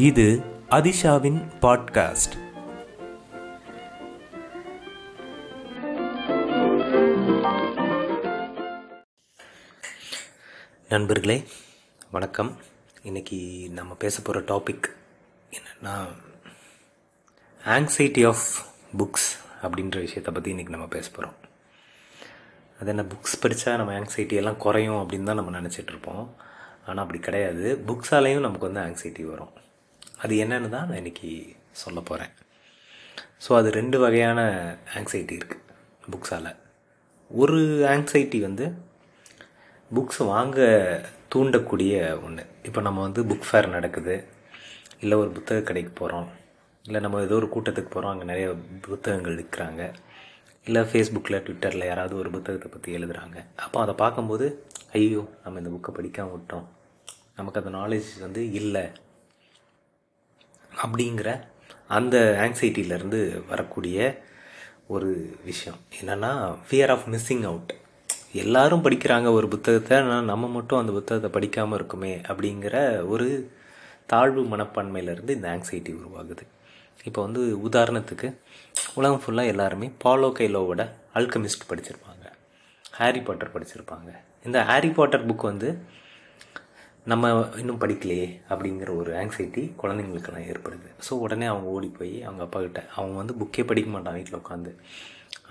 இது அதிஷாவின் பாட்காஸ்ட். நண்பர்களே வணக்கம். இன்னைக்கு நம்ம பேச போகிற டாபிக் என்னென்னா ஆங்ஸைட்டி ஆஃப் புக்ஸ் அப்படின்ற விஷயத்தை பற்றி இன்றைக்கி நம்ம பேச போகிறோம் அது என்ன புக்ஸ் படித்தா நம்ம ஆங்ஸைட்டி எல்லாம் குறையும் அப்படின்னு தான் நம்ம நினச்சிட்ருப்போம் ஆனால் அப்படி கிடையாது. புக்ஸாலேயும் நமக்கு வந்து ஆங்ஸைட்டி வரும். அது என்னன்னு தான் நான் இன்றைக்கி சொல்ல போகிறேன் ஸோ அது ரெண்டு வகையான ஆங்ஸைட்டி இருக்குது புக்ஸால் ஒரு ஆங்ஸைட்டி வந்து புக்ஸ் வாங்க தூண்டக்கூடிய ஒன்று இப்போ நம்ம வந்து புக் ஃபேர் நடக்குது. இல்லை ஒரு புத்தக கடைக்கு போகிறோம் இல்லை நம்ம ஏதோ ஒரு கூட்டத்துக்கு போகிறோம் அங்கே நிறைய புத்தகங்கள் விற்கிறாங்க இல்லை ஃபேஸ்புக்கில் ட்விட்டரில் யாராவது ஒரு புத்தகத்தை பற்றி எழுதுகிறாங்க அப்போ அதை பார்க்கும்போது ஐயோ நம்ம இந்த புக்கை படிக்காம விட்டோம். நமக்கு அந்த நாலேஜ் வந்து இல்லை. அப்படிங்கிற அந்த ஆங்ஸைட்டியிலேருந்து வரக்கூடிய ஒரு விஷயம். என்னென்னா ஃபியர் ஆஃப் மிஸ்ஸிங் அவுட் எல்லாரும் படிக்கிறாங்க ஒரு புத்தகத்தை ஆனால் நம்ம மட்டும் அந்த புத்தகத்தை படிக்காமல் இருக்குமே அப்படிங்கிற ஒரு தாழ்வு மனப்பான்மையிலேருந்து இந்த ஆங்ஸைட்டி உருவாகுது. இப்போ வந்து உதாரணத்துக்கு உலகம் ஃபுல்லாக எல்லாருமே பாலோ கைலோவோட அல்கமிஸ்ட் படிச்சிருப்பாங்க. ஹாரி பாட்டர் படிச்சிருப்பாங்க. இந்த ஹாரி பாட்டர் புக் வந்து நம்ம இன்னும் படிக்கலையே அப்படிங்கிற ஒரு ஆங்ஸைட்டி குழந்தைங்களுக்கெல்லாம் ஏற்படுது. ஸோ உடனே அவங்க ஓடி போய் அவங்க அப்பா கிட்ட அவங்க வந்து புக்கே படிக்க மாட்டான் வீட்டில் உட்காந்து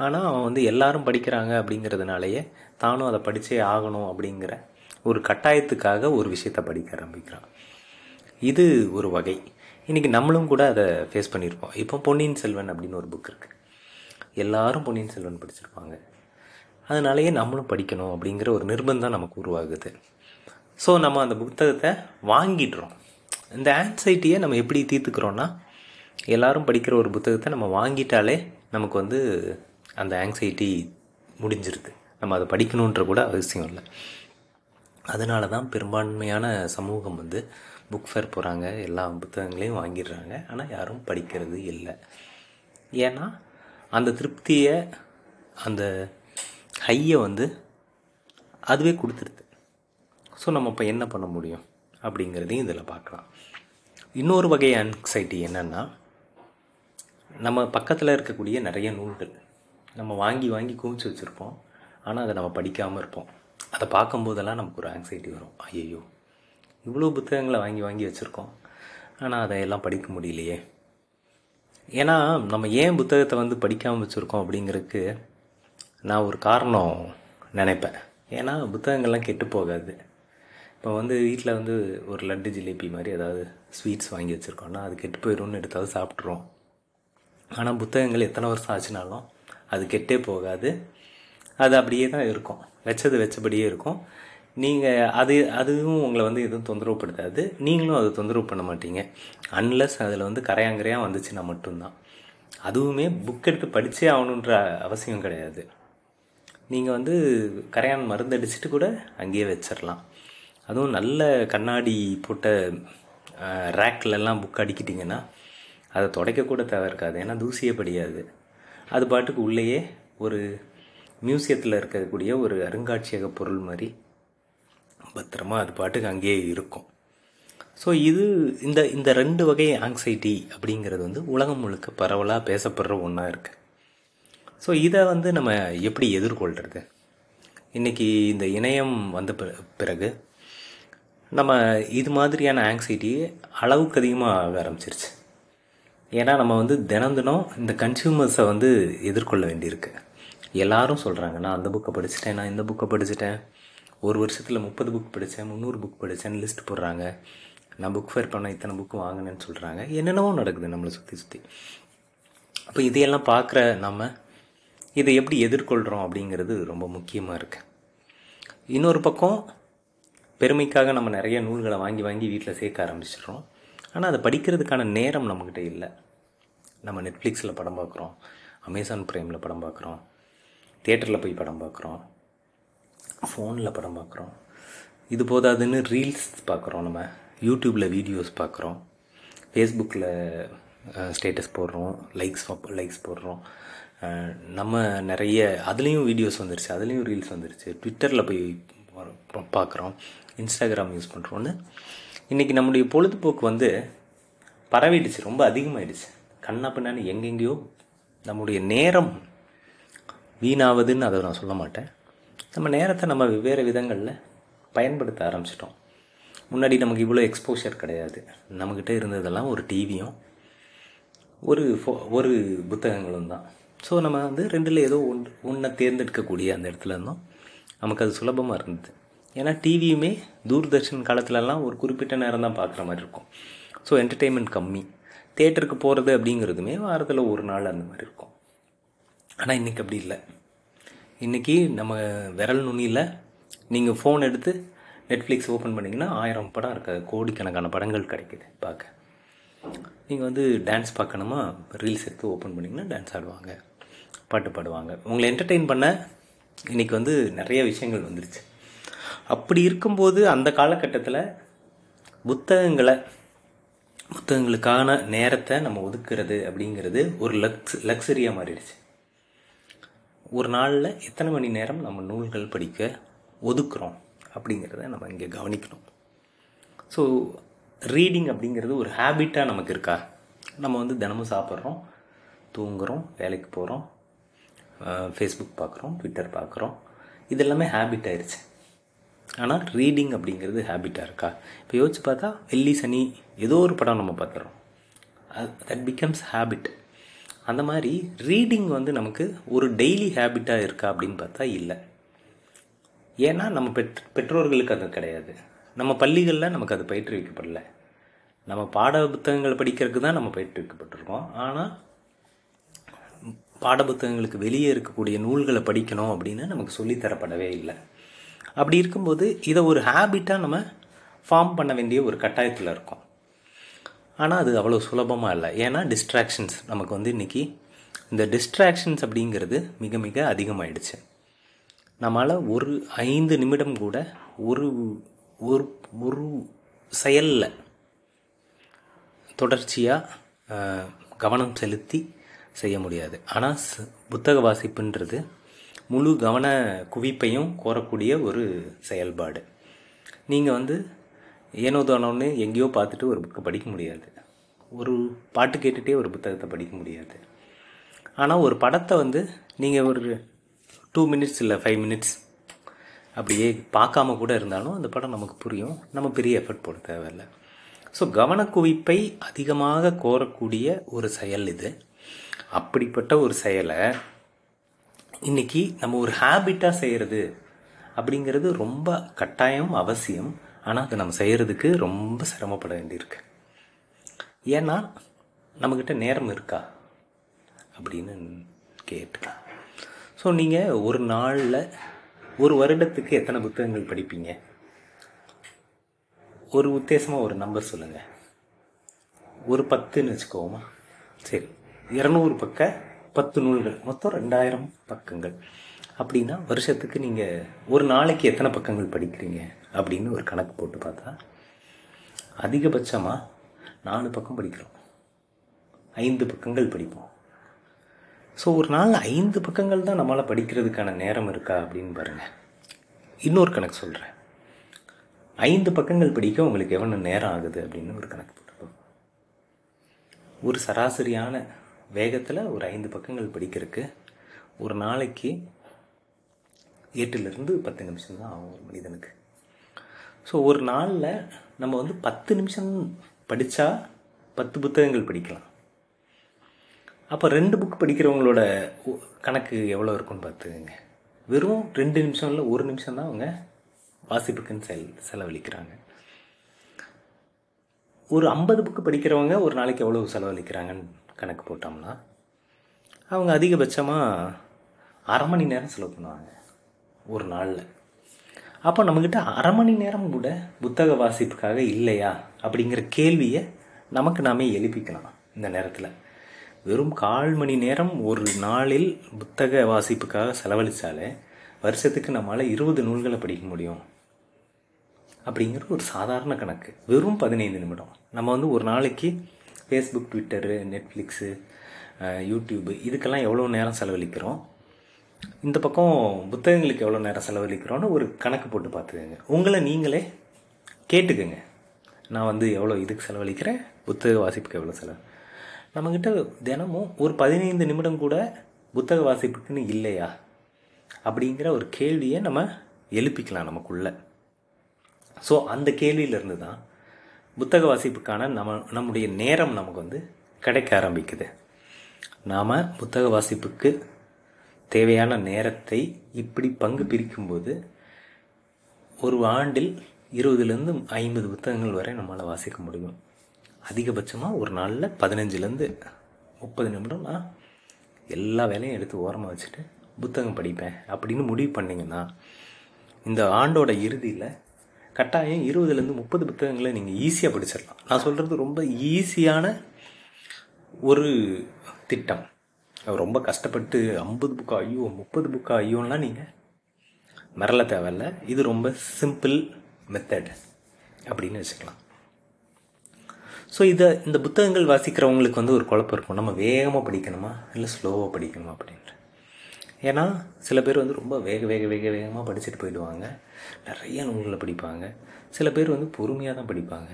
ஆனால் அவன் வந்து எல்லாரும் படிக்கிறாங்க அப்படிங்கிறதுனாலயே தானும் அதை படித்தே ஆகணும் அப்படிங்கிற ஒரு கட்டாயத்துக்காக ஒரு விஷயத்தை படிக்க ஆரம்பிக்கிறான். இது ஒரு வகை. இன்றைக்கி நம்மளும் கூட அதை ஃபேஸ் பண்ணியிருப்போம். இப்போ பொன்னியின் செல்வன் அப்படின்னு ஒரு புக் இருக்குது எல்லாரும் பொன்னியின் செல்வன் படிச்சிருப்பாங்க. அதனாலேயே நம்மளும் படிக்கணும் அப்படிங்கிற ஒரு நிர்பந்தம் நமக்கு உருவாகுது. ஸோ நம்ம அந்த புத்தகத்தை வாங்கிடுறோம். இந்த ஆன்சைட்டியை நம்ம எப்படி தீர்த்துக்கிறோன்னா எல்லாரும் படிக்கிற ஒரு புத்தகத்தை நம்ம வாங்கிட்டாலே நமக்கு வந்து அந்த ஆங்ஸைட்டி முடிஞ்சிருது. நம்ம அதை படிக்கணுன்ற கூட அவசியம் இல்லை. அதனால தான் பெரும்பான்மையான சமூகம் வந்து புக் ஃபேர் போகிறாங்க எல்லா புத்தகங்களையும் வாங்கிடுறாங்க. ஆனால் யாரும் படிக்கிறது இல்லை. ஏன்னா அந்த திருப்தியை அந்த ஹையை வந்து அதுவே கொடுத்துருது. ஸோ நம்ம இப்போ என்ன பண்ண முடியும்? அப்படிங்கிறதையும் இதில் பார்க்கலாம். இன்னொரு வகை ஆன்சைட்டி என்னென்னா நம்ம பக்கத்தில் இருக்கக்கூடிய நிறைய நூல்கள். நம்ம வாங்கி வாங்கி குவிச்சு வச்சுருப்போம். ஆனால் அதை நம்ம படிக்காமல் இருப்போம். அதை பார்க்கும்போதெல்லாம் நமக்கு ஒரு ஆங்ஸைட்டி வரும். ஐயோ இவ்வளோ புத்தகங்களை வாங்கி வாங்கி வச்சுருக்கோம். ஆனால் அதை எல்லாம் படிக்க முடியலையே. ஏன்னா நம்ம ஏன் புத்தகத்தை வந்து படிக்காமல் வச்சுருக்கோம் அப்படிங்கிறதுக்கு நான் ஒரு காரணம் நினைப்பேன். ஏன்னா புத்தகங்கள்லாம் கெட்டு போகாது. இப்போ வந்து வீட்டில் வந்து ஒரு லட்டு ஜிலேபி மாதிரி ஏதாவது ஸ்வீட்ஸ் வாங்கி வச்சுருக்கோன்னா அது கெட்டு போயிடும்னு எடுத்தாவது சாப்பிட்ருவோம் ஆனால் புத்தகங்கள் எத்தனை வருஷம் ஆச்சுனாலும் அது கெட்டே போகாது. அது அப்படியே தான் இருக்கும். வச்சது வச்சபடியே இருக்கும். நீங்கள் அது அதுவும் உங்களை வந்து எதுவும் தொந்தரவுப்படுத்தாது நீங்களும் அதை தொந்தரவு பண்ண மாட்டீங்க. அன்லஸ் அதில் வந்து கரையாங்கரையாக வந்துச்சுன்னா மட்டும்தான். அதுவுமே புக் எடுத்து படித்தே ஆகணுன்ற அவசியம் கிடையாது. நீங்கள் வந்து கரையான் மருந்தடிச்சிட்டு கூட அங்கேயே வச்சிடலாம் அதுவும் நல்ல கண்ணாடி போட்ட ரேக்லெல்லாம் புக் அடிக்கிட்டிங்கன்னா அதை துடைக்கக்கூட தேவை இருக்காது. ஏன்னா தூசியே படியாது. அது பாட்டுக்கு உள்ளேயே ஒரு மியூசியத்தில் இருக்கக்கூடிய ஒரு அருங்காட்சியக பொருள் மாதிரி பத்திரமா அது பாட்டுக்கு அங்கேயே இருக்கும். ஸோ இது இந்த இந்த ரெண்டு வகை ஆங்ஸைட்டி அப்படிங்கிறது வந்து உலகம் முழுக்க பரவலாக பேசப்படுற ஒன்றா இருக்குது ஸோ இதை வந்து நம்ம எப்படி எதிர்கொள்கிறது இன்றைக்கி இந்த இணையம் வந்த பிறகு நம்ம இது மாதிரியான ஆங்ஸைட்டி அளவுக்கு அதிகமாக ஆக ஆரம்பிச்சிருச்சு. ஏன்னா நம்ம வந்து தினம் தினம் இந்த கன்சியூமர்ஸை வந்து எதிர்கொள்ள வேண்டியிருக்கு. எல்லாரும் சொல்கிறாங்க நான் அந்த புக்கை படிச்சுட்டேன் நான் இந்த புக்கை படிச்சுட்டேன். ஒரு வருஷத்தில் முப்பது புக் படித்தேன் முந்நூறு புக் படித்தேன்னு லிஸ்ட் போடுறாங்க. நான் புக் ஃபேர் பண்ண இத்தனை புக்கு வாங்கினேன்னு சொல்கிறாங்க என்னென்னவோ நடக்குது நம்மளை சுற்றி சுற்றி அப்போ இதையெல்லாம் பார்க்குற நம்ம இதை எப்படி எதிர்கொள்கிறோம் அப்படிங்கிறது ரொம்ப முக்கியமாக இருக்குது இன்னொரு பக்கம் பெருமைக்காக நம்ம நிறைய நூல்களை வாங்கி வாங்கி வீட்டில் சேர்க்க ஆரம்பிச்சிடுறோம். ஆனால் அதை படிக்கிறதுக்கான நேரம் நம்மக்கிட்ட இல்லை. நம்ம நெட்ஃப்ளிக்ஸில் படம் பார்க்குறோம் அமேசான் ப்ரைமில் படம் பார்க்குறோம் தேட்டரில் போய் படம் பார்க்குறோம் ஃபோனில் படம் பார்க்குறோம். இது போதாதுன்னு ரீல்ஸ் பார்க்குறோம் நம்ம யூடியூப்பில் வீடியோஸ் பார்க்குறோம். ஃபேஸ்புக்கில் ஸ்டேட்டஸ் போடுறோம் லைக்ஸ் லைக்ஸ் போடுறோம். நம்ம நிறைய அதுலேயும் வீடியோஸ் வந்துருச்சு அதுலேயும் ரீல்ஸ் வந்துருச்சு. ட்விட்டரில் போய் பார்க்குறோம். இன்ஸ்டாகிராம் யூஸ் பண்ணுறோன்னு இன்றைக்கி நம்முடைய பொழுதுபோக்கு வந்து பரவிடுச்சு. ரொம்ப அதிகமாகிடுச்சு கண்ணா பின்னாடி எங்கெங்கேயோ நம்முடைய நேரம் வீணாவதுன்னு அதை நான் சொல்ல மாட்டேன். நம்ம நேரத்தை நம்ம வெவ்வேறு விதங்களில் பயன்படுத்த ஆரம்பிச்சிட்டோம். முன்னாடி நமக்கு இவ்வளோ எக்ஸ்போஷர் கிடையாது. நம்மக்கிட்ட இருந்ததெல்லாம் ஒரு டிவியும் ஒரு ஃபோ ஒரு புத்தகங்களும் தான். ஸோ நம்ம வந்து ரெண்டில் ஏதோ ஒன் ஒன்றை தேர்ந்தெடுக்கக்கூடிய அந்த இடத்துல இருந்தோம். நமக்கு அது சுலபமாக இருந்தது. ஏன்னா டிவியுமே தூர்தர்ஷன் காலத்துலலாம் ஒரு குறிப்பிட்ட நேரம் தான் பார்க்குற மாதிரி இருக்கும். ஸோ என்டர்டெயின்மெண்ட் கம்மி. தேட்டருக்கு போகிறது அப்படிங்கிறதுமே வாரத்தில் ஒரு நாள் அந்த மாதிரி இருக்கும். ஆனால் இன்றைக்கி அப்படி இல்லை. இன்றைக்கி நம்ம விரல் நுனியில் நீங்கள் ஃபோன் எடுத்து நெட்ஃப்ளிக்ஸ் ஓப்பன் பண்ணிங்கன்னா ஆயிரம் படம் இருக்காது கோடிக்கணக்கான படங்கள் கிடைக்குது. பார்க்க நீங்கள் வந்து டான்ஸ் பார்க்கணுமா? ரீல்ஸ் எடுத்து ஓப்பன் பண்ணிங்கன்னா டான்ஸ் ஆடுவாங்க. பாட்டு பாடுவாங்க. உங்களை என்டர்டெயின் பண்ண இன்றைக்கி வந்து நிறைய விஷயங்கள் வந்துருச்சு. அப்படி இருக்கும்போது அந்த காலகட்டத்தில் புத்தகங்களை புத்தகங்களுக்கான நேரத்தை நம்ம ஒதுக்குறது அப்படிங்கிறது ஒரு லக்ஸ் லக்ஸரியாக மாறிடுச்சு. ஒரு நாளில் எத்தனை மணி நேரம் நம்ம நூல்கள் படிக்க ஒதுக்குறோம் அப்படிங்கிறத நம்ம இங்கே கவனிக்கணும். ஸோ ரீடிங் அப்படிங்கிறது ஒரு ஹேபிட்டாக நமக்கு இருக்கா? நம்ம வந்து தினமும் சாப்பிட்றோம் தூங்குகிறோம் வேலைக்கு போகிறோம் ஃபேஸ்புக் பார்க்குறோம் ட்விட்டர் பார்க்குறோம் இது எல்லாமே ஹேபிட் ஆயிடுச்சு ஆனால் ரீடிங் அப்படிங்கிறது ஹேபிட்டாக இருக்கா? இப்போ யோசிச்சு பார்த்தா வெள்ளி சனி ஏதோ ஒரு படம் நம்ம பார்த்துறோம். தட் பிகம்ஸ் ஹேபிட் அந்த மாதிரி ரீடிங் வந்து நமக்கு ஒரு டெய்லி ஹேபிட்டாக இருக்கா அப்படின்னு பார்த்தா இல்லை. ஏன்னா நம்ம பெற் பெற்றோர்களுக்கு அது கிடையாது. நம்ம பள்ளிகளில் நமக்கு அது பயிற்றுவிக்கப்படலை. நம்ம பாட புத்தகங்கள் படிக்கிறதுக்கு தான் நம்ம பயிற்றுவிக்கப்பட்டிருக்கோம். ஆனால் பாட புத்தகங்களுக்கு வெளியே இருக்கக்கூடிய நூல்களை படிக்கணும் அப்படின்னு நமக்கு சொல்லித்தரப்படவே இல்லை. அப்படி இருக்கும்போது இதை ஒரு ஹேபிட்டாக நம்ம ஃபார்ம் பண்ண வேண்டிய ஒரு கட்டாயத்தில் இருக்கோம். ஆனால் அது அவ்வளோ சுலபமாக இல்லை. ஏன்னா டிஸ்ட்ராக்ஷன்ஸ் நமக்கு வந்து இன்றைக்கி இந்த டிஸ்ட்ராக்ஷன்ஸ் அப்படிங்கிறது மிக மிக அதிகமாயிடுச்சு. நம்மளால் ஒரு ஐந்து நிமிடம் கூட ஒரு ஒரு ஒரு செயலில் தொடர்ச்சியாக கவனம் செலுத்தி செய்ய முடியாது. ஆனால் புத்தக வாசிப்புன்றது முழு கவன குவிப்பையும் கோரக்கூடிய ஒரு செயல்பாடு. நீங்கள் வந்து ஏனோ தானோன்னு எங்கேயோ பார்த்துட்டு ஒரு புக்கை படிக்க முடியாது. ஒரு பாட்டு கேட்டுகிட்டே ஒரு புத்தகத்தை படிக்க முடியாது. ஆனால் ஒரு படத்தை வந்து நீங்கள் ஒரு டூ மினிட்ஸ் இல்லை ஃபைவ் மினிட்ஸ் அப்படியே பார்க்காம கூட இருந்தாலும் அந்த படம் நமக்கு புரியும். நம்ம பெரிய எஃபர்ட் போட தேவையில்லை. ஸோ கவனக்குவிப்பை அதிகமாக கோரக்கூடிய ஒரு செயல் இது. அப்படிப்பட்ட ஒரு செயலை இன்றைக்கி நம்ம ஒரு ஹேபிட்டாக செய்கிறது அப்படிங்கிறது ரொம்ப கட்டாயம் அவசியம். ஆனால் அதை நம்ம செய்கிறதுக்கு ரொம்ப சிரமப்பட வேண்டியிருக்கு. ஏன்னா நம்மக்கிட்ட நேரம் இருக்கா அப்படின்னு கேட்டுக்கலாம். ஸோ நீங்கள் ஒரு நாளில் ஒரு வருடத்துக்கு எத்தனை புத்தகங்கள் படிப்பீங்க? ஒரு உத்தேசமாக ஒரு நம்பர் சொல்லுங்கள் ஒரு பத்துன்னு வச்சுக்கோமா? சரி. இரநூறு பக்க பத்து நூல்கள். மொத்தம் ரெண்டாயிரம் பக்கங்கள். அப்படின்னா வருஷத்துக்கு நீங்கள் ஒரு நாளைக்கு எத்தனை பக்கங்கள் படிக்கிறீங்க? அப்படின்னு ஒரு கணக்கு போட்டு பார்த்தா அதிகபட்சமாக நாலு பக்கம் படிக்கிறோம். ஐந்து பக்கங்கள் படிப்போம். ஸோ ஒரு நாள் ஐந்து பக்கங்கள் தான் நம்மளால் படிக்கிறதுக்கான நேரம் இருக்கா அப்படின்னு பாருங்கள் இன்னொரு கணக்கு சொல்கிறேன் ஐந்து பக்கங்கள் படிக்க உங்களுக்கு எவ்வளோ நேரம் ஆகுது அப்படின்னு ஒரு கணக்கு போட்டுருக்கோம் ஒரு சராசரியான வேகத்தில் ஒரு ஐந்து பக்கங்கள் படிக்கிறதுக்கு ஒரு நாளைக்கு எட்டுலேருந்து பத்து நிமிஷம் தான் ஆகும் ஒரு மனிதனுக்கு. ஸோ ஒரு நாளில் நம்ம வந்து பத்து நிமிஷம் படித்தா பத்து புத்தகங்கள் படிக்கலாம். அப்போ ரெண்டு புக் படிக்கிறவங்களோட கணக்கு எவ்வளோ இருக்குன்னு பார்த்துக்கங்க. வெறும் ரெண்டு நிமிஷம் இல்லை ஒரு நிமிஷம் தான் அவங்க வாசிப்புக்குன்னு செல் செலவழிக்கிறாங்க. ஒரு ஐம்பது புக்கு படிக்கிறவங்க ஒரு நாளைக்கு எவ்வளோ செலவழிக்கிறாங்கன்னு கணக்கு போட்டோம்னா அவங்க அதிகபட்சமாக அரை மணி நேரம் செலவு பண்ணுவாங்க ஒரு நாளில். அப்போ நம்மக்கிட்ட அரை மணி நேரம் கூட புத்தக வாசிப்புக்காக இல்லையா அப்படிங்கிற கேள்வியை நமக்கு நாமே எழுப்பிக்கலாம் இந்த நேரத்தில். வெறும் கால் மணி நேரம் ஒரு நாளில் புத்தக வாசிப்புக்காக செலவழித்தாலே வருஷத்துக்கு நம்மளால் இருபது நூல்களை படிக்க முடியும் அப்படிங்கிறது ஒரு சாதாரண கணக்கு. வெறும் பதினைந்து நிமிடம். நம்ம வந்து ஒரு நாளைக்கு ஃபேஸ்புக் ட்விட்டரு நெட்ஃப்ளிக்ஸு யூடியூப்பு இதுக்கெல்லாம் எவ்வளோ நேரம் செலவழிக்கிறோம்? இந்த பக்கம் புத்தகங்களுக்கு எவ்வளோ நேரம் செலவழிக்கிறோன்னு ஒரு கணக்கு போட்டு பார்த்துக்கோங்க. உங்களை நீங்களே கேட்டுக்கோங்க. நான் வந்து எவ்வளோ இதுக்கு செலவழிக்கிறேன்? புத்தக வாசிப்புக்கு எவ்வளோ செலவு? நம்மக்கிட்ட தினமும் ஒரு பதினைந்து நிமிடம் கூட புத்தக வாசிப்புக்குன்னு இல்லையா? அப்படிங்கிற ஒரு கேள்வியை நம்ம எழுப்பிக்கலாம் நமக்குள்ள. ஸோ அந்த கேள்வியிலேருந்து தான் புத்தக வாசிப்புக்கான நம்ம நம்முடைய நேரம் நமக்கு வந்து கிடைக்க ஆரம்பிக்குது. நாம் புத்தக வாசிப்புக்கு தேவையான நேரத்தை இப்படி பங்கு பிரிக்கும்போது ஒரு ஆண்டில் இருபதுலேருந்து ஐம்பது புத்தகங்கள் வரை நம்மளால் வாசிக்க முடியும். அதிகபட்சமாக ஒரு நாளில் பதினஞ்சுலேருந்து முப்பது நிமிடம் நான் எல்லா வேலையும் எடுத்து ஓரமாக வச்சுட்டு புத்தகம் படிப்பேன் அப்படின்னு முடிவு பண்ணிங்கன்னா இந்த ஆண்டோட இறுதியில் கட்டாயம் இருபதுலேருந்து முப்பது புத்தகங்களை நீங்கள் ஈஸியாக படிச்சிடலாம் நான் சொல்கிறது ரொம்ப ஈஸியான ஒரு திட்டம். ரொம்ப கஷ்டப்பட்டு ஐம்பது புக்கா ஐயோ முப்பது புக்கா ஐயோலாம் நீங்கள் மிரள தேவையில்ல. இது ரொம்ப சிம்பிள் மெத்தட் அப்படின்னு வச்சுக்கலாம். ஸோ இதை இந்த புத்தகங்கள் வாசிக்கிறவங்களுக்கு வந்து ஒரு குழப்பம் இருக்கும். நம்ம வேகமாக படிக்கணுமா? இல்லை ஸ்லோவாக படிக்கணுமா அப்படின்ட்டு ஏன்னா சில பேர் வந்து ரொம்ப வேக வேக வேக வேகமாக படிச்சுட்டு போயிடுவாங்க. நிறைய நூல்களை படிப்பாங்க. சில பேர் வந்து பொறுமையாக தான் படிப்பாங்க.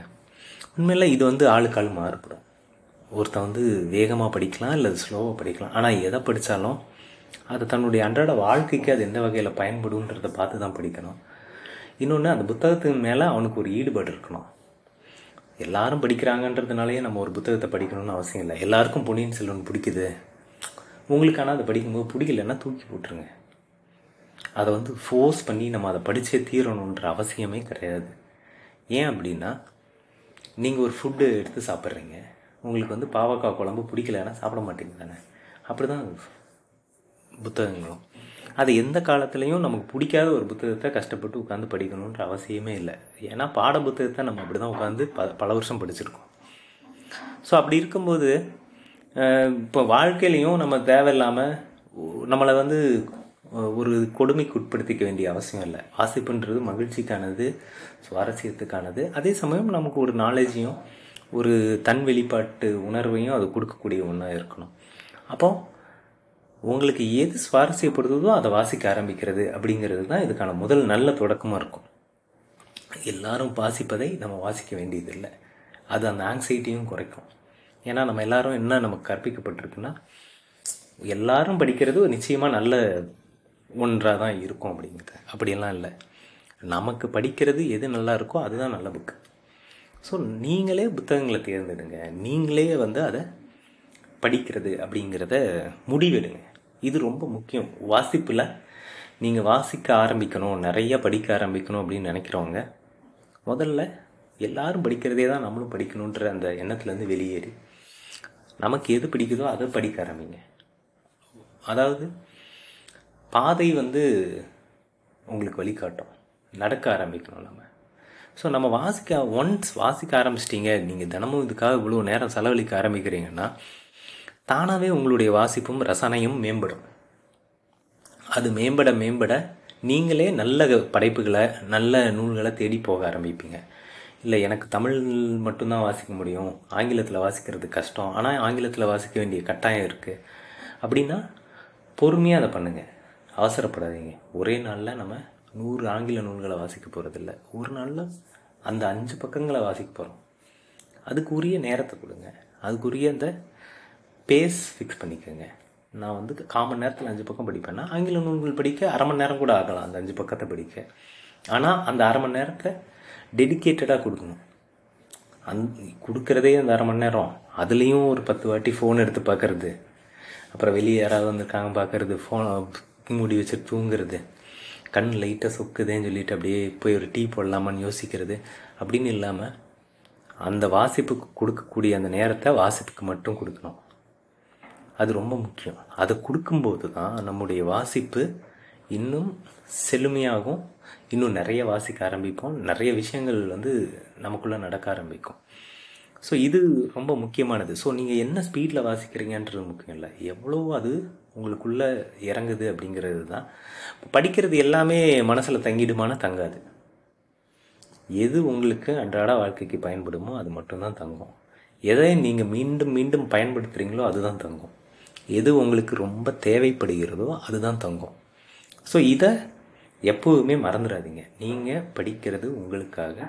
உண்மையில் இது வந்து ஆளுக்காள் மாறுபடும். ஒருத்தன் வந்து வேகமாக படிக்கலாம் இல்லை ஸ்லோவாக படிக்கலாம். ஆனால் எதை படித்தாலும் அது தன்னுடைய அன்றாட வாழ்க்கைக்கு அது எந்த வகையில் பயன்படுன்றதை பார்த்து தான் படிக்கணும். இன்னொன்று அந்த புத்தகத்துக்கு மேலே அவனுக்கு ஒரு ஈடுபாடு இருக்கணும். எல்லாரும் படிக்கிறாங்கன்றதுனாலேயே நம்ம ஒரு புத்தகத்தை படிக்கணும்னு அவசியம் இல்லை. எல்லாருக்கும் பொன்னியின் செல்வன் பிடிக்குது. உங்களுக்கு ஆனால் அதை படிக்கும்போது பிடிக்கலன்னா தூக்கி போட்டுருங்க. அதை வந்து ஃபோர்ஸ் பண்ணி நம்ம அதை படித்தே தீரணுன்ற அவசியமே கிடையாது. ஏன் அப்படின்னா நீங்கள் ஒரு ஃபுட்டு எடுத்து சாப்பிட்றீங்க. உங்களுக்கு வந்து பாவக்காய் குழம்பு பிடிக்கலன்னா சாப்பிட மாட்டீங்க தானே? அப்படி தான் புத்தகங்களும். அது எந்த காலத்துலேயும் நமக்கு பிடிக்காத ஒரு புத்தகத்தை கஷ்டப்பட்டு உட்காந்து படிக்கணுன்ற அவசியமே இல்லை. ஏன்னா பாட புத்தகத்தை நம்ம அப்படி தான் உட்காந்து ப பல வருஷம் படிச்சிருக்கோம். ஸோ அப்படி இருக்கும்போது இப்போ வாழ்க்கையிலையும் நம்ம தேவையில்லாமல் நம்மளை வந்து ஒரு கொடுமைக்கு உட்படுத்திக்க வேண்டிய அவசியம் இல்லை. வாசிப்புன்றது மகிழ்ச்சிக்கானது சுவாரஸ்யத்துக்கானது. அதே சமயம் நமக்கு ஒரு நாலேஜையும் ஒரு தன் வெளிப்பாட்டு உணர்வையும் அது கொடுக்கக்கூடிய ஒன்றா இருக்கணும். அப்போ உங்களுக்கு எது சுவாரஸ்யப்படுத்துதோ அதை வாசிக்க ஆரம்பிக்கிறது அப்படிங்கிறது தான் இதுக்கான முதல் நல்ல தொடக்கமாக இருக்கும். எல்லாரும் வாசிப்பதை நம்ம வாசிக்க வேண்டியதில்லை. அது அந்த ஆங்ஸைட்டியும் குறைக்கும். ஏன்னா நம்ம எல்லாரும் என்ன நமக்கு கற்பிக்கப்பட்டிருக்குன்னா எல்லாரும் படிக்கிறது நிச்சயமாக நல்ல ஒன்றாக தான் இருக்கும் அப்படிங்கிறது அப்படியெல்லாம் இல்லை. நமக்கு படிக்கிறது எது நல்லா இருக்கோ அதுதான் நல்ல புக்கு ஸோ நீங்களே புத்தகங்களை தேர்ந்தெடுங்க. நீங்களே வந்து அதை படிக்கிறது அப்படிங்கிறத முடிவெடுங்க. இது ரொம்ப முக்கியம். வாசிப்பில் நீங்கள் வாசிக்க ஆரம்பிக்கணும். நிறைய படிக்க ஆரம்பிக்கணும் அப்படின்னு நினைக்கிறவங்க முதல்ல எல்லாரும் படிக்கிறதே தான் நம்மளும் படிக்கணுன்ற அந்த எண்ணத்துலேருந்து வெளியேறி நமக்கு எது பிடிக்குதோ அதை படிக்க ஆரம்பிங்க. அதாவது பாதை வந்து உங்களுக்கு வழிகாட்டும். நடக்க ஆரம்பிக்கணும் நம்ம. ஸோ நம்ம வாசிக்க ஒன்ஸ் வாசிக்க ஆரம்பிச்சிட்டிங்க நீங்கள் தினமும் இதுக்காக இவ்வளோ நேரம் செலவழிக்க ஆரம்பிக்கிறீங்கன்னா தானாகவே உங்களுடைய வாசிப்பும் ரசனையும் மேம்படும். அது மேம்பட மேம்பட நீங்களே நல்ல படைப்புகளை நல்ல நூல்களை தேடி போக ஆரம்பிப்பீங்க. இல்லை எனக்கு தமிழ் மட்டும்தான் வாசிக்க முடியும். ஆங்கிலத்தில் வாசிக்கிறது கஷ்டம். ஆனால் ஆங்கிலத்தில் வாசிக்க வேண்டிய கட்டாயம் இருக்குது அப்படின்னா பொறுமையாக அதை பண்ணுங்கள் அவசரப்படாதீங்க. ஒரே நாளில் நம்ம நூறு ஆங்கில நூல்களை வாசிக்க போகிறதில்ல ஒரு நாளில் அந்த அஞ்சு பக்கங்களை வாசிக்க போகிறோம் அதுக்கு உரிய நேரத்தை கொடுங்க. அதுக்குரிய அந்த பேஸ் ஃபிக்ஸ் பண்ணிக்கோங்க. நான் வந்து காமன் நேரத்தில் அஞ்சு பக்கம் படிப்பேன்னா ஆங்கில நூல்கள் படிக்க அரை மணி நேரம் கூட ஆகலாம் அந்த அஞ்சு பக்கத்தை படிக்க. ஆனால் அந்த அரை மணி நேரத்தை டெடிக்கேட்டடாக கொடுக்கணும். அந் கொடுக்குறதே அந்த அரை மணி நேரம். அதுலேயும் ஒரு பத்து வாட்டி ஃபோன் எடுத்து பார்க்குறது. அப்புறம் வெளியே யாராவது வந்திருக்காங்க பார்க்கறது ஃபோன் மூடி வச்சு தூங்குறது. கண் லைட்டாக சொக்குதேன்னு சொல்லிட்டு அப்படியே போய் ஒரு டீ போடலாமான்னு யோசிக்கிறது. அப்படின்னு இல்லாமல் அந்த வாசிப்புக்கு கொடுக்கக்கூடிய அந்த நேரத்தை வாசிப்புக்கு மட்டும் கொடுக்கணும். அது ரொம்ப முக்கியம். அதை கொடுக்கும்போது தான் நம்முடைய வாசிப்பு இன்னும் செழுமையாகும். இன்னும் நிறைய வாசிக்க ஆரம்பிப்போம். நிறைய விஷயங்கள் வந்து நமக்குள்ளே நடக்க ஆரம்பிக்கும். ஸோ இது ரொம்ப முக்கியமானது. ஸோ நீங்கள் என்ன ஸ்பீடில் வாசிக்கிறீங்கன்றது முக்கியம் இல்லை. எவ்வளோ அது உங்களுக்குள்ளே இறங்குது அப்படிங்கிறது தான். படிக்கிறது எல்லாமே மனசில் தங்கிடுமானா தங்காது. எது உங்களுக்கு அன்றாட வாழ்க்கைக்கு பயன்படுமோ அது மட்டும்தான் தங்கும். எதை நீங்கள் மீண்டும் மீண்டும் பயன்படுத்துகிறீங்களோ அதுதான் தங்கும். எது உங்களுக்கு ரொம்ப தேவைப்படுகிறதோ அதுதான் தங்கும். ஸோ இதை எப்போவுமே மறந்துடாதீங்க நீங்கள் படிக்கிறது உங்களுக்காக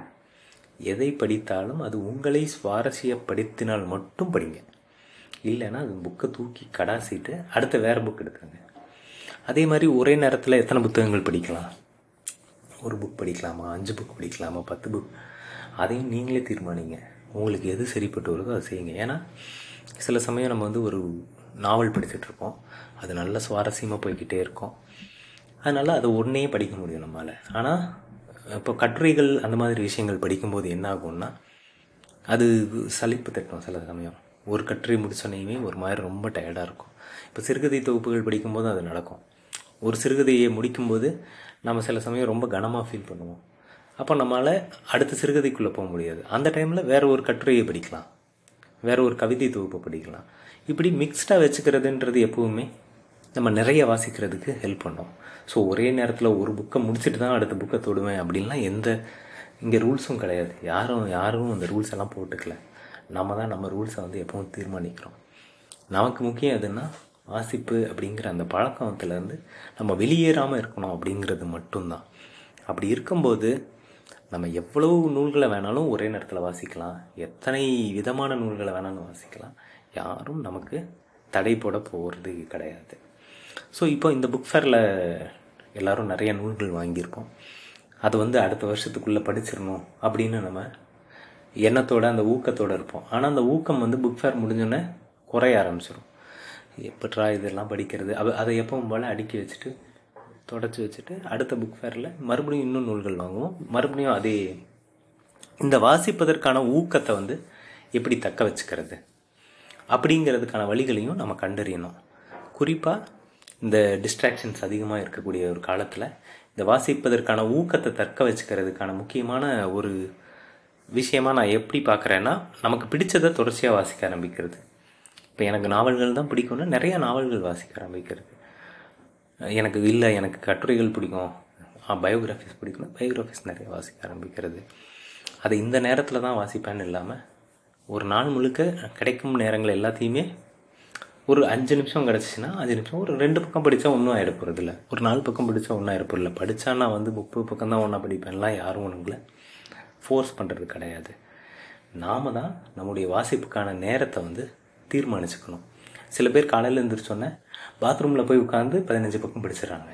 எதை படித்தாலும் அது உங்களை சுவாரஸ்யப்படுத்தினால் மட்டும் படிங்க. இல்லைன்னா அது புக்கை தூக்கி கடாசிட்டு அடுத்த வேறு புக் எடுத்துருங்க அதே மாதிரி ஒரே நேரத்தில் எத்தனை புத்தகங்கள் படிக்கலாம்? ஒரு புக் படிக்கலாமா? அஞ்சு புக் படிக்கலாமா? பத்து புக் அதையும் நீங்களே தீர்மானிங்க. உங்களுக்கு எது சரிப்பட்டு வருதோ அதை செய்யுங்க. ஏன்னா சில சமயம் நம்ம வந்து ஒரு நாவல் படிச்சுட்டு அது நல்ல சுவாரஸ்யமாக போய்கிட்டே இருக்கும். அதனால் அதை ஒன்றே படிக்க முடியும் நம்மளால் ஆனால் இப்போ கட்டுரைகள் அந்த மாதிரி விஷயங்கள் படிக்கும்போது என்ன ஆகும்னா அது சலிப்பு தட்டும் சில சமயம். ஒரு கட்டுரை முடிச்சோன்னையுமே ஒரு மாதிரி ரொம்ப டயர்டாக இருக்கும். இப்போ சிறுகதை தொகுப்புகள் படிக்கும்போது அது நடக்கும். ஒரு சிறுகதையை முடிக்கும்போது நம்ம சில சமயம் ரொம்ப கனமாக ஃபீல் பண்ணுவோம். அப்போ நம்மளால் அடுத்த சிறுகதைக்குள்ளே போக முடியாது. அந்த டைமில் வேறு ஒரு கட்டுரையை படிக்கலாம். வேறு ஒரு கவிதை தொகுப்பை படிக்கலாம். இப்படி மிக்ஸ்டாக வச்சுக்கிறதுன்றது எப்போவுமே நம்ம நிறைய வாசிக்கிறதுக்கு ஹெல்ப் பண்ணோம். ஸோ ஒரே நேரத்தில் ஒரு புக்கை முடிச்சுட்டு தான் அடுத்த புக்கை தொடுவேன் அப்படின்லாம் எந்த இங்கே ரூல்ஸும் கிடையாது. யாரும் யாரும் அந்த ரூல்ஸ் எல்லாம் போட்டுக்கல. நம்ம தான் நம்ம ரூல்ஸை வந்து எப்பவும் தீர்மானிக்கிறோம். நமக்கு முக்கியம் எதுன்னா வாசிப்பு அப்படிங்கிற அந்த பழக்கத்துலேருந்து நம்ம வெளியேறாமல் இருக்கணும் அப்படிங்கிறது மட்டும்தான். அப்படி இருக்கும்போது நம்ம எவ்வளவு நூல்களை வேணாலும் ஒரே நேரத்தில் வாசிக்கலாம். எத்தனை விதமான நூல்களை வேணாலும் வாசிக்கலாம். யாரும் நமக்கு தடை போட போகிறது கிடையாது. ஸோ இப்போ இந்த புக் ஃபேரில் எல்லோரும் நிறைய நூல்கள் வாங்கியிருக்கோம். அது வந்து அடுத்த வருஷத்துக்குள்ளே படிச்சிடணும் அப்படின்னு நம்ம எண்ணத்தோட அந்த ஊக்கத்தோடு இருப்போம். ஆனால் அந்த ஊக்கம் வந்து புக் ஃபேர் முடிஞ்சோடனே குறைய ஆரம்பிச்சிடும் எப்பட்ரா இதெல்லாம் படிக்கிறது? அது அதை எப்பவும் போல் அடுக்கி வச்சுட்டு தொடச்சி வச்சுட்டு அடுத்த புக் ஃபேரில் மறுபடியும் இன்னும் நூல்கள் வாங்குவோம். மறுபடியும் அதே இந்த வாசிப்பதற்கான ஊக்கத்தை வந்து எப்படி தக்க வச்சுக்கிறது? அப்படிங்கிறதுக்கான வழிகளையும் நம்ம கண்டறியணும். குறிப்பாக இந்த டிஸ்ட்ராக்ஷன்ஸ் அதிகமாக இருக்கக்கூடிய ஒரு காலத்தில் இந்த வாசிப்பதற்கான ஊக்கத்தை தக்க வச்சுக்கிறதுக்கான முக்கியமான ஒரு விஷயமா நான் எப்படி பார்க்குறேன்னா நமக்கு பிடிச்சதை தொடர்ச்சியாக வாசிக்க ஆரம்பிக்கிறது. இப்போ எனக்கு நாவல்கள் தான் பிடிக்கும்னா நிறைய நாவல்கள் வாசிக்க ஆரம்பிக்கிறது. எனக்கு இல்லை எனக்கு கட்டுரைகள் பிடிக்கும். பயோகிராஃபிஸ் பிடிக்கும் பயோகிராஃபிஸ் நிறைய வாசிக்க ஆரம்பிக்கிறது. அதை இந்த நேரத்தில் தான் வாசிப்பேன்னு இல்லாமல் ஒரு நாள் முழுக்க கிடைக்கும் நேரங்கள் எல்லாத்தையுமே ஒரு அஞ்சு நிமிஷம் கிடச்சிச்சின்னா அஞ்சு நிமிஷம் ஒரு ரெண்டு பக்கம் படித்தா ஒன்றும் ஆகிட இல்லை ஒரு நாலு பக்கம் படித்தா ஒன்றும் ஆகிட போகிறதில்ல படித்தா நான் வந்து முப்பது பக்கம் தான் ஒன்றா படிப்பேன்லாம் யாரும் ஒன்றுங்களை ஃபோர்ஸ் பண்ணுறது கிடையாது. நாம தான் நம்முடைய வாசிப்புக்கான நேரத்தை வந்து தீர்மானிச்சுக்கணும். சில பேர் காலையில் எழுந்திரிச்சோன்னே பாத்ரூமில் போய் உட்காந்து பதினஞ்சு பக்கம் படிச்சிடறாங்க.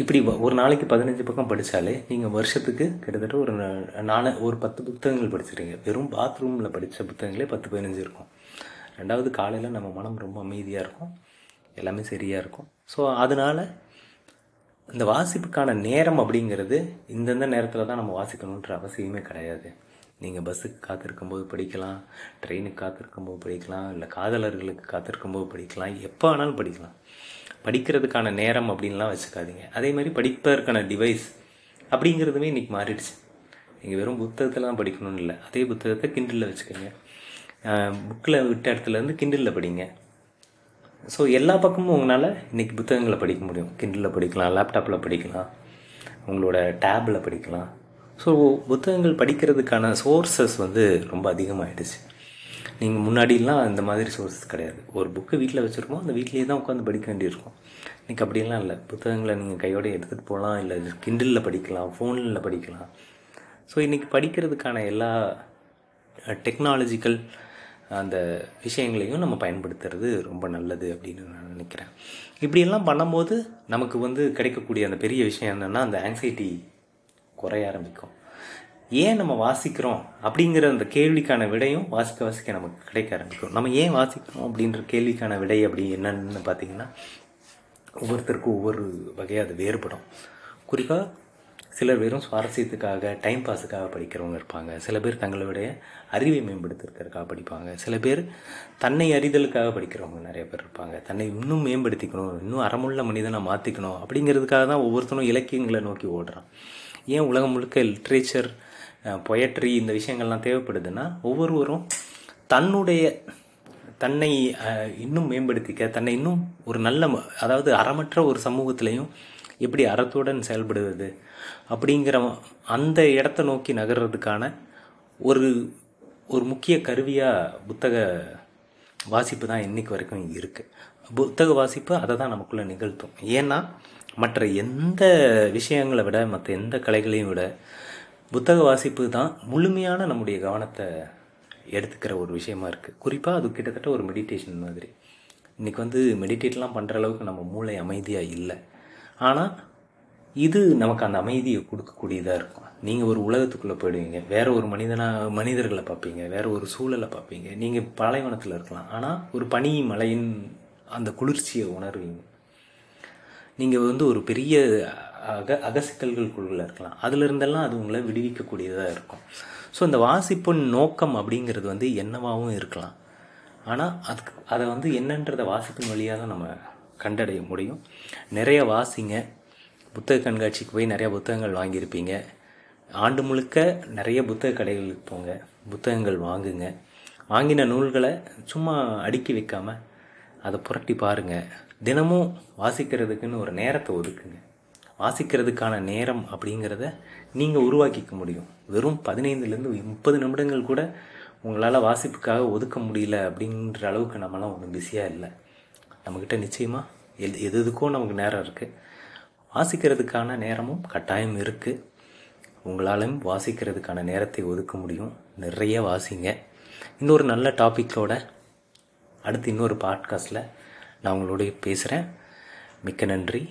இப்படி ஒரு நாளைக்கு பதினஞ்சு பக்கம் படித்தாலே நீங்கள் வருஷத்துக்கு கிட்டத்தட்ட ஒரு நாலு ஒரு பத்து புத்தகங்கள் படிச்சிருங்க வெறும் பாத்ரூமில் படித்த புத்தகங்களே பத்து பதினஞ்சு இருக்கும். ரெண்டாவது காலையில் நம்ம மனம் ரொம்ப அமைதியாக இருக்கும். எல்லாமே சரியாக இருக்கும். ஸோ அதனால் இந்த வாசிப்புக்கான நேரம் அப்படிங்கிறது இந்தந்த நேரத்தில் தான் நம்ம வாசிக்கணுன்ற அவசியமே கிடையாது. நீங்கள் பஸ்ஸுக்கு காத்திருக்கும்போது படிக்கலாம் ட்ரெயினுக்கு காத்திருக்கும்போது படிக்கலாம் இல்லை காதலர்களுக்கு காத்திருக்கும்போது படிக்கலாம் எப்போ வேணாலும் படிக்கலாம். படிக்கிறதுக்கான நேரம் அப்படின்லாம் வச்சுக்காதீங்க. அதே மாதிரி படிப்பதற்கான டிவைஸ் அப்படிங்கிறதுமே இன்றைக்கி மாறிடுச்சு. நீங்கள் வெறும் புத்தகத்தில் தான் படிக்கணும்னு இல்லை அதே புத்தகத்தை கிண்டிலில் வச்சுக்கோங்க. புக்கில் விட்ட இடத்துலேருந்து கிண்டிலில் படிங்க. ஸோ எல்லா பக்கமும் உங்களால் இன்றைக்கி புத்தகங்களை படிக்க முடியும். கிண்டிலில் படிக்கலாம் லேப்டாப்பில் படிக்கலாம் உங்களோட டேப்பில் படிக்கலாம். ஸோ புத்தகங்கள் படிக்கிறதுக்கான சோர்ஸஸ் வந்து ரொம்ப அதிகமாகிடுச்சு நீங்கள் முன்னாடிலாம் இந்த மாதிரி சோர்ஸஸ் கிடையாது. ஒரு புக்கு வீட்டில் வச்சுருக்கோம் அந்த வீட்லேயே தான் உட்காந்து படிக்க வேண்டியிருக்கும். இன்றைக்கி அப்படிலாம் இல்லை. புத்தகங்களை நீங்கள் கையோடு எடுத்துகிட்டு போகலாம் இல்லை கிண்டிலில் படிக்கலாம் ஃபோனில் படிக்கலாம். ஸோ இன்றைக்கி படிக்கிறதுக்கான எல்லா டெக்னாலஜிக்கல் அந்த விஷயங்களையும் நம்ம பயன்படுத்துறது ரொம்ப நல்லது அப்படின்னு நான் நினைக்கிறேன். இப்படியெல்லாம் பண்ணும்போது நமக்கு வந்து கிடைக்கக்கூடிய அந்த பெரிய விஷயம் என்னென்னா அந்த ஆங்ஸைட்டி குறைய ஆரம்பிக்கும். ஏன் நம்ம வாசிக்கிறோம் அப்படிங்கிற அந்த கேள்விக்கான விடையும் வாசிக்க வாசிக்க நமக்கு கிடைக்க ஆரம்பிக்கும். நம்ம ஏன் வாசிக்கிறோம் அப்படின்ற கேள்விக்கான விடை அப்படி என்னன்னு பார்த்தீங்கன்னா ஒவ்வொருத்தருக்கும் ஒவ்வொரு வகையாக அது வேறுபடும். குறிப்பாக சிலர் வெறும் சுவாரஸ்யத்துக்காக டைம் பாஸுக்காக படிக்கிறவங்க இருப்பாங்க. சில பேர் தங்களுடைய அறிவை மேம்படுத்துறதுக்காக படிப்பாங்க. சில பேர் தன்னை அறிதலுக்காக படிக்கிறவங்க நிறைய பேர் இருப்பாங்க. தன்னை இன்னும் மேம்படுத்திக்கணும் இன்னும் அறமுள்ள மனிதனை மாற்றிக்கணும் அப்படிங்கிறதுக்காக தான் ஒவ்வொருத்தரும் இலக்கியங்களை நோக்கி ஓடுறான். ஏன் உலகம் முழுக்க லிட்ரேச்சர் பொயட்ரி இந்த விஷயங்கள்லாம் தேவைப்படுதுன்னா ஒவ்வொருவரும் தன்னுடைய தன்னை இன்னும் மேம்படுத்திக்க தன்னை இன்னும் ஒரு நல்ல அதாவது அறமற்ற ஒரு சமூகத்திலையும் எப்படி அறத்துடன் செயல்படுவது அப்படிங்கிற அந்த இடத்த நோக்கி நகர்றதுக்கான ஒரு ஒரு முக்கிய கருவியாக புத்தக வாசிப்பு தான் இன்றைக்கு வரைக்கும் இருக்குது புத்தக வாசிப்பு அதை தான் நமக்குள்ளே நிகழ்த்தும். ஏன்னா மற்ற எந்த விஷயங்களை விட மற்ற எந்த கலைகளையும் விட புத்தக வாசிப்பு தான் முழுமையான நம்முடைய கவனத்தை எடுத்துக்கிற ஒரு விஷயமா இருக்குது குறிப்பாக அது கிட்டத்தட்ட ஒரு மெடிடேஷன் மாதிரி. இன்றைக்கி வந்து மெடிடேட்லாம் பண்ணுற அளவுக்கு நம்ம மூளை அமைதியாக இல்லை. ஆனால் இது நமக்கு அந்த அமைதியை கொடுக்கக்கூடியதாக இருக்கும். நீங்கள் ஒரு உலகத்துக்குள்ளே போயிடுவீங்க. வேறு ஒரு மனிதனாக மனிதர்களை பார்ப்பீங்க. வேறு ஒரு சூழலை பார்ப்பீங்க. நீங்கள் பாலைவனத்தில் இருக்கலாம். ஆனால் ஒரு பனி மலையின் அந்த குளிர்ச்சியை உணர்வீங்க. நீங்கள் வந்து ஒரு பெரிய அக அகசிக்கல்களுக்குள்ள இருக்கலாம். அதிலிருந்தெல்லாம் அது உங்களை விடுவிக்கக்கூடியதாக இருக்கும். ஸோ இந்த வாசிப்பின் நோக்கம் அப்படிங்கிறது வந்து என்னவாகவும் இருக்கலாம். ஆனால் அதுக்கு அதை வந்து என்னன்றதை வாசிப்பின் வழியாக தான் நம்ம கண்டடைய முடியும். நிறைய வாசிங்க. புத்தக கண்காட்சிக்கு போய் நிறைய புத்தகங்கள் வாங்கியிருப்பீங்க. ஆண்டு முழுக்க நிறைய புத்தக கடைகளுக்கு போங்க. புத்தகங்கள் வாங்குங்க. வாங்கின நூல்களை சும்மா அடுக்கி வைக்காமல் அதை புரட்டி பாருங்க. தினமும் வாசிக்கிறதுக்குன்னு ஒரு நேரத்தை ஒதுக்குங்க. வாசிக்கிறதுக்கான நேரம் அப்படிங்கிறத நீங்கள் உருவாக்கிக்க முடியும். வெறும் பதினைந்துலேருந்து முப்பது நிமிடங்கள் கூட உங்களால் வாசிப்புக்காக ஒதுக்க முடியல அப்படின்ற அளவுக்கு நம்மலாம் ஒன்றும் பிஸியாக இல்லை. நம்மக்கிட்ட நிச்சயமாக எது எது எதுக்கும் நமக்கு நேரம் இருக்குது வாசிக்கிறதுக்கான நேரமும் கட்டாயம் இருக்குது உங்களாலும் வாசிக்கிறதுக்கான நேரத்தை ஒதுக்க முடியும். நிறைய வாசிங்க. இன்னொரு நல்ல டாப்பிக்கோட அடுத்து இன்னொரு பாட்காஸ்ட்டில் நான் உங்களோடைய பேசுகிறேன் மிக்க நன்றி.